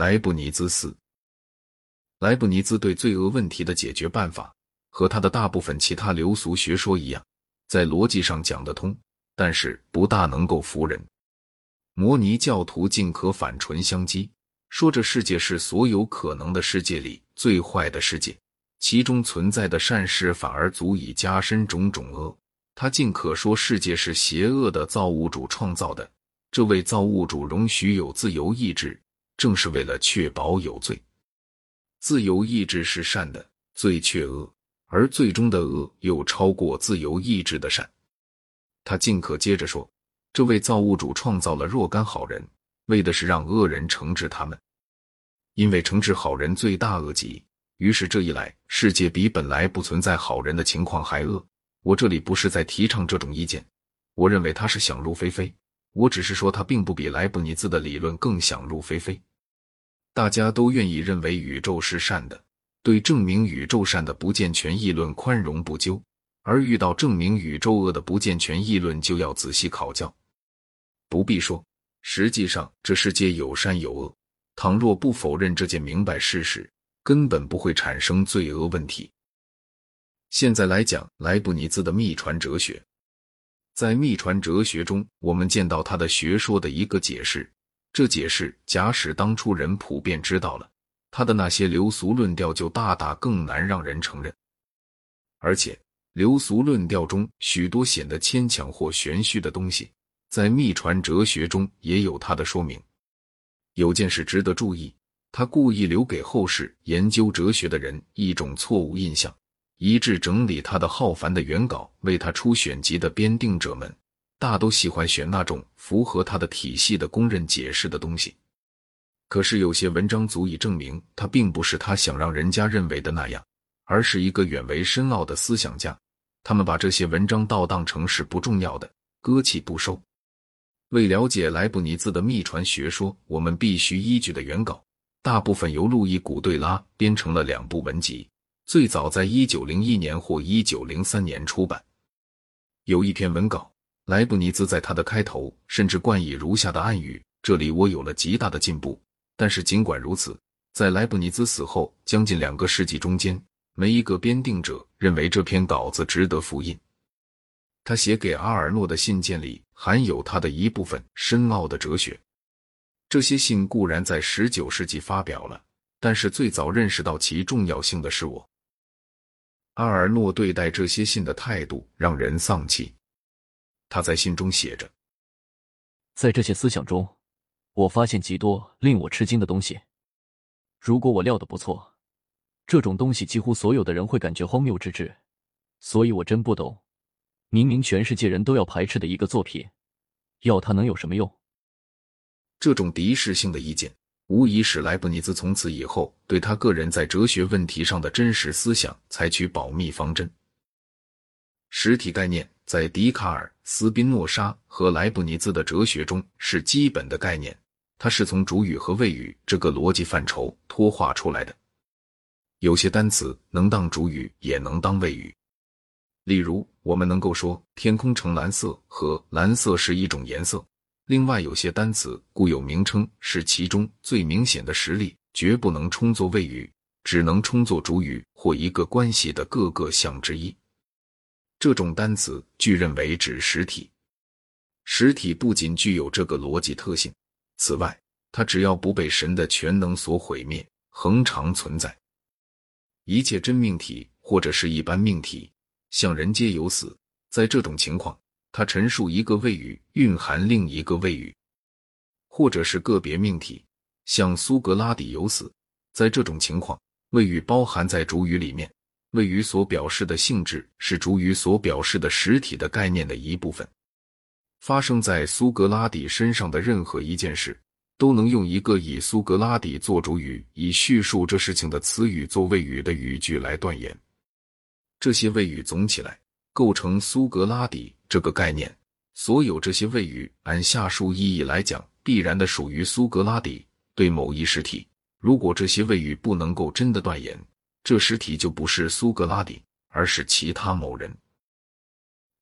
莱布尼兹四。莱布尼兹对罪恶问题的解决办法和他的大部分其他流俗学说一样，在逻辑上讲得通，但是不大能够服人。摩尼教徒尽可反唇相讥，说这世界是所有可能的世界里最坏的世界，其中存在的善事反而足以加深种种恶。他尽可说世界是邪恶的造物主创造的，这位造物主容许有自由意志，正是为了确保有罪。自由意志是善的，罪却恶，而最终的恶又超过自由意志的善。他尽可接着说。这位造物主创造了若干好人，为的是让恶人惩治他们。因为惩治好人罪大恶极，于是这一来，世界比本来不存在好人的情况还恶。我这里不是在提倡这种意见，我认为他是想入非非。我只是说他并不比莱布尼兹的理论更想入非非。大家都愿意认为宇宙是善的，对证明宇宙善的不健全议论宽容不究，而遇到证明宇宙恶的不健全议论，就要仔细考教。不必说，实际上这世界有善有恶。倘若不否认这件明白事实，根本不会产生罪恶问题。现在来讲莱布尼兹的秘传哲学，在秘传哲学中，我们见到他的学说的一个解释。这解释假使当初人普遍知道了，他的那些流俗论调就大大更难让人承认。而且，流俗论调中许多显得牵强或玄虚的东西。在秘传哲学中也有他的说明。有件事值得注意，他故意留给后世研究哲学的人一种错误印象，以致整理他的浩繁的原稿、为他出选集的编定者们，大都喜欢选那种符合他的体系的公认解释的东西。可是有些文章足以证明，他并不是他想让人家认为的那样，而是一个远为深奥的思想家。他们把这些文章倒当成是不重要的，搁弃不收。为了解莱布尼兹的秘传学说，我们必须依据的原稿，大部分由路易·古对拉编成了两部文集，最早在一九零一年或一九零三年出版。有一篇文稿，莱布尼兹在他的开头甚至冠以如下的暗语：“这里我有了极大的进步。”但是尽管如此，在莱布尼兹死后将近两个世纪中间，没一个编定者认为这篇稿子值得复印。他写给阿尔诺的信件里含有他的一部分深奥的哲学。这些信固然在十九世纪发表了，但是最早认识到其重要性的是我。阿尔诺对待这些信的态度让人丧气。他在信中写着：“在这些思想中，我发现极多令我吃惊的东西。如果我料的不错，这种东西几乎所有的人会感觉荒谬之至。所以我真不懂。”明明全世界人都要排斥的一个作品，要它能有什么用？这种敌视性的意见，无疑使莱布尼兹从此以后对他个人在哲学问题上的真实思想采取保密方针。实体概念在笛卡尔、斯宾诺莎和莱布尼兹的哲学中是基本的概念，它是从主语和谓语这个逻辑范畴脱化出来的。有些单词能当主语，也能当谓语。例如，我们能够说“天空呈蓝色”和“蓝色是一种颜色”。另外，有些单词固有名称是其中最明显的实例，绝不能充作谓语，只能充作主语或一个关系的各个项之一。这种单词据认为指实体。实体不仅具有这个逻辑特性，此外，它只要不被神的全能所毁灭，恒常存在。一切真命题或者是一般命题。像人皆有死，在这种情况，他陈述一个谓语蕴含另一个谓语，或者是个别命题，像苏格拉底有死，在这种情况，谓语包含在主语里面，谓语所表示的性质是主语所表示的实体的概念的一部分。发生在苏格拉底身上的任何一件事，都能用一个以苏格拉底做主语，以叙述这事情的词语做谓语的语句来断言。这些谓语总起来构成苏格拉底这个概念。所有这些谓语，按下述意义来讲，必然的属于苏格拉底对某一实体。如果这些谓语不能够真的断言，这实体就不是苏格拉底，而是其他某人。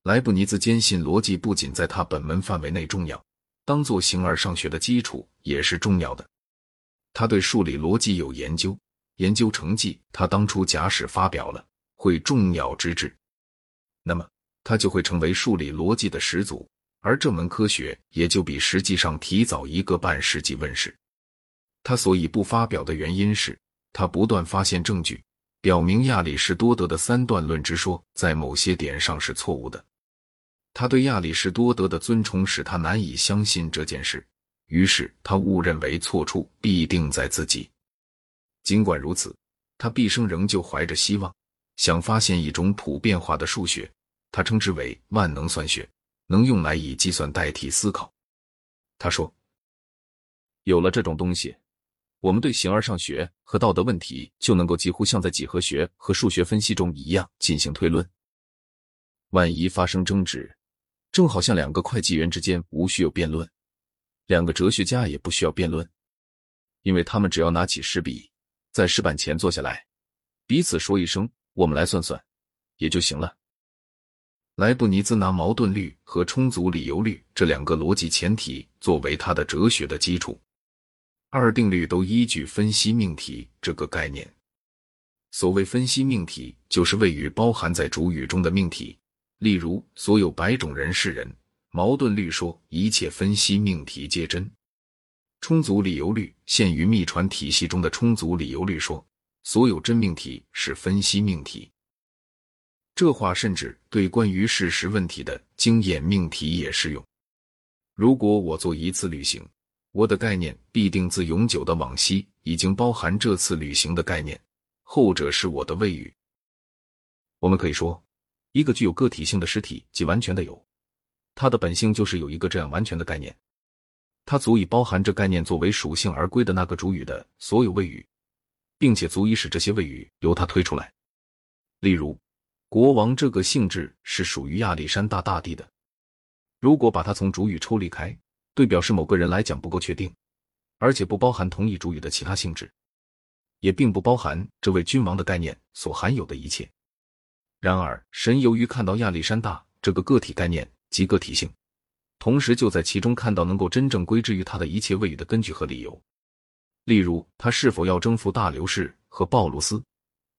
莱布尼兹坚信，逻辑不仅在他本门范围内重要，当做形而上学的基础也是重要的。他对数理逻辑有研究，研究成绩他当初假使发表了，会重要之至，那么他就会成为数理逻辑的始祖，而这门科学也就比实际上提早一个半世纪问世。他所以不发表的原因是，他不断发现证据，表明亚里士多德的三段论之说在某些点上是错误的。他对亚里士多德的尊崇使他难以相信这件事，于是他误认为错处必定在自己。尽管如此，他毕生仍旧怀着希望，想发现一种普遍化的数学，他称之为万能算学，能用来以计算代替思考。他说：“有了这种东西。”我们对形而上学和道德问题就能够几乎像在几何学和数学分析中一样进行推论。万一发生争执，正好像两个会计员之间无需有辩论，两个哲学家也不需要辩论，因为他们只要拿起石笔，在石板前坐下来，彼此说一声“我们来算算”，也就行了。莱布尼兹拿矛盾律和充足理由律这两个逻辑前提作为他的哲学的基础。二定律都依据分析命题这个概念。所谓分析命题，就是谓语包含在主语中的命题。例如，所有百种人是人。矛盾律说一切分析命题皆真。充足理由律限于秘传体系中的充足理由律说所有真命题是分析命题。这话甚至对关于事实问题的经验命题也适用。如果我做一次旅行。我的概念必定自永久的往昔已经包含这次旅行的概念，后者是我的谓语。我们可以说，一个具有个体性的实体即完全的有，它的本性就是有一个这样完全的概念，它足以包含这概念作为属性而归的那个主语的所有谓语，并且足以使这些谓语由它推出来。例如，国王这个性质是属于亚历山大大帝的，如果把它从主语抽离开。对表示某个人来讲不够确定，而且不包含同一主语的其他性质，也并不包含这位君王的概念所含有的一切。然而，神由于看到亚历山大这个个体概念及个体性，同时就在其中看到能够真正归之于他的一切谓语的根据和理由。例如，他是否要征服大流士和鲍卢斯，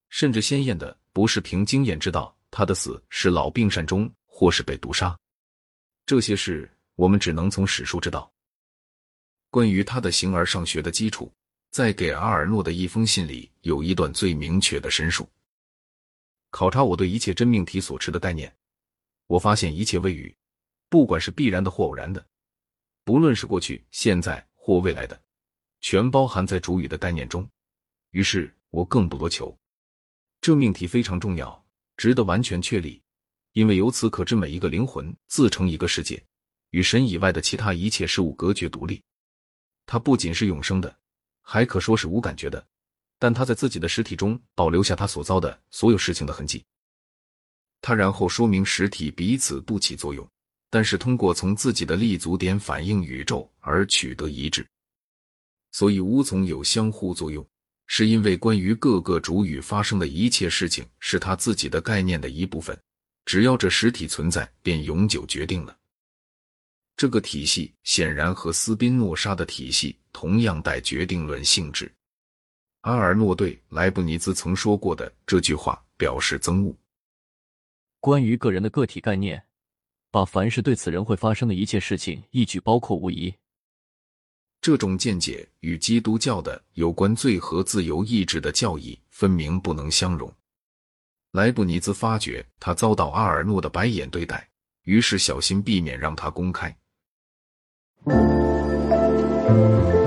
甚至鲜艳的不是凭经验知道他的死是老病善终，或是被毒杀，这些事。我们只能从史书知道，关于他的形而上学的基础，在给阿尔诺的一封信里有一段最明确的申述。考察我对一切真命题所持的概念，我发现一切谓语，不管是必然的或偶然的，不论是过去、现在或未来的，全包含在主语的概念中。于是我更不多求，这命题非常重要，值得完全确立，因为由此可知每一个灵魂自成一个世界。与神以外的其他一切事物隔绝独立，它不仅是永生的，还可说是无感觉的。但它在自己的实体中保留下它所遭的所有事情的痕迹。它然后说明实体彼此不起作用，但是通过从自己的立足点反映宇宙而取得一致。所以无从有相互作用，是因为关于各个主语发生的一切事情是他自己的概念的一部分。只要这实体存在，便永久决定了。这个体系显然和斯宾诺莎的体系同样带决定论性质。阿尔诺对莱布尼兹曾说过的这句话表示憎恶：关于个人的个体概念，把凡是对此人会发生的一切事情一举包括无疑。这种见解与基督教的有关罪和自由意志的教义分明不能相容。莱布尼兹发觉他遭到阿尔诺的白眼对待，于是小心避免让他公开。Thank you.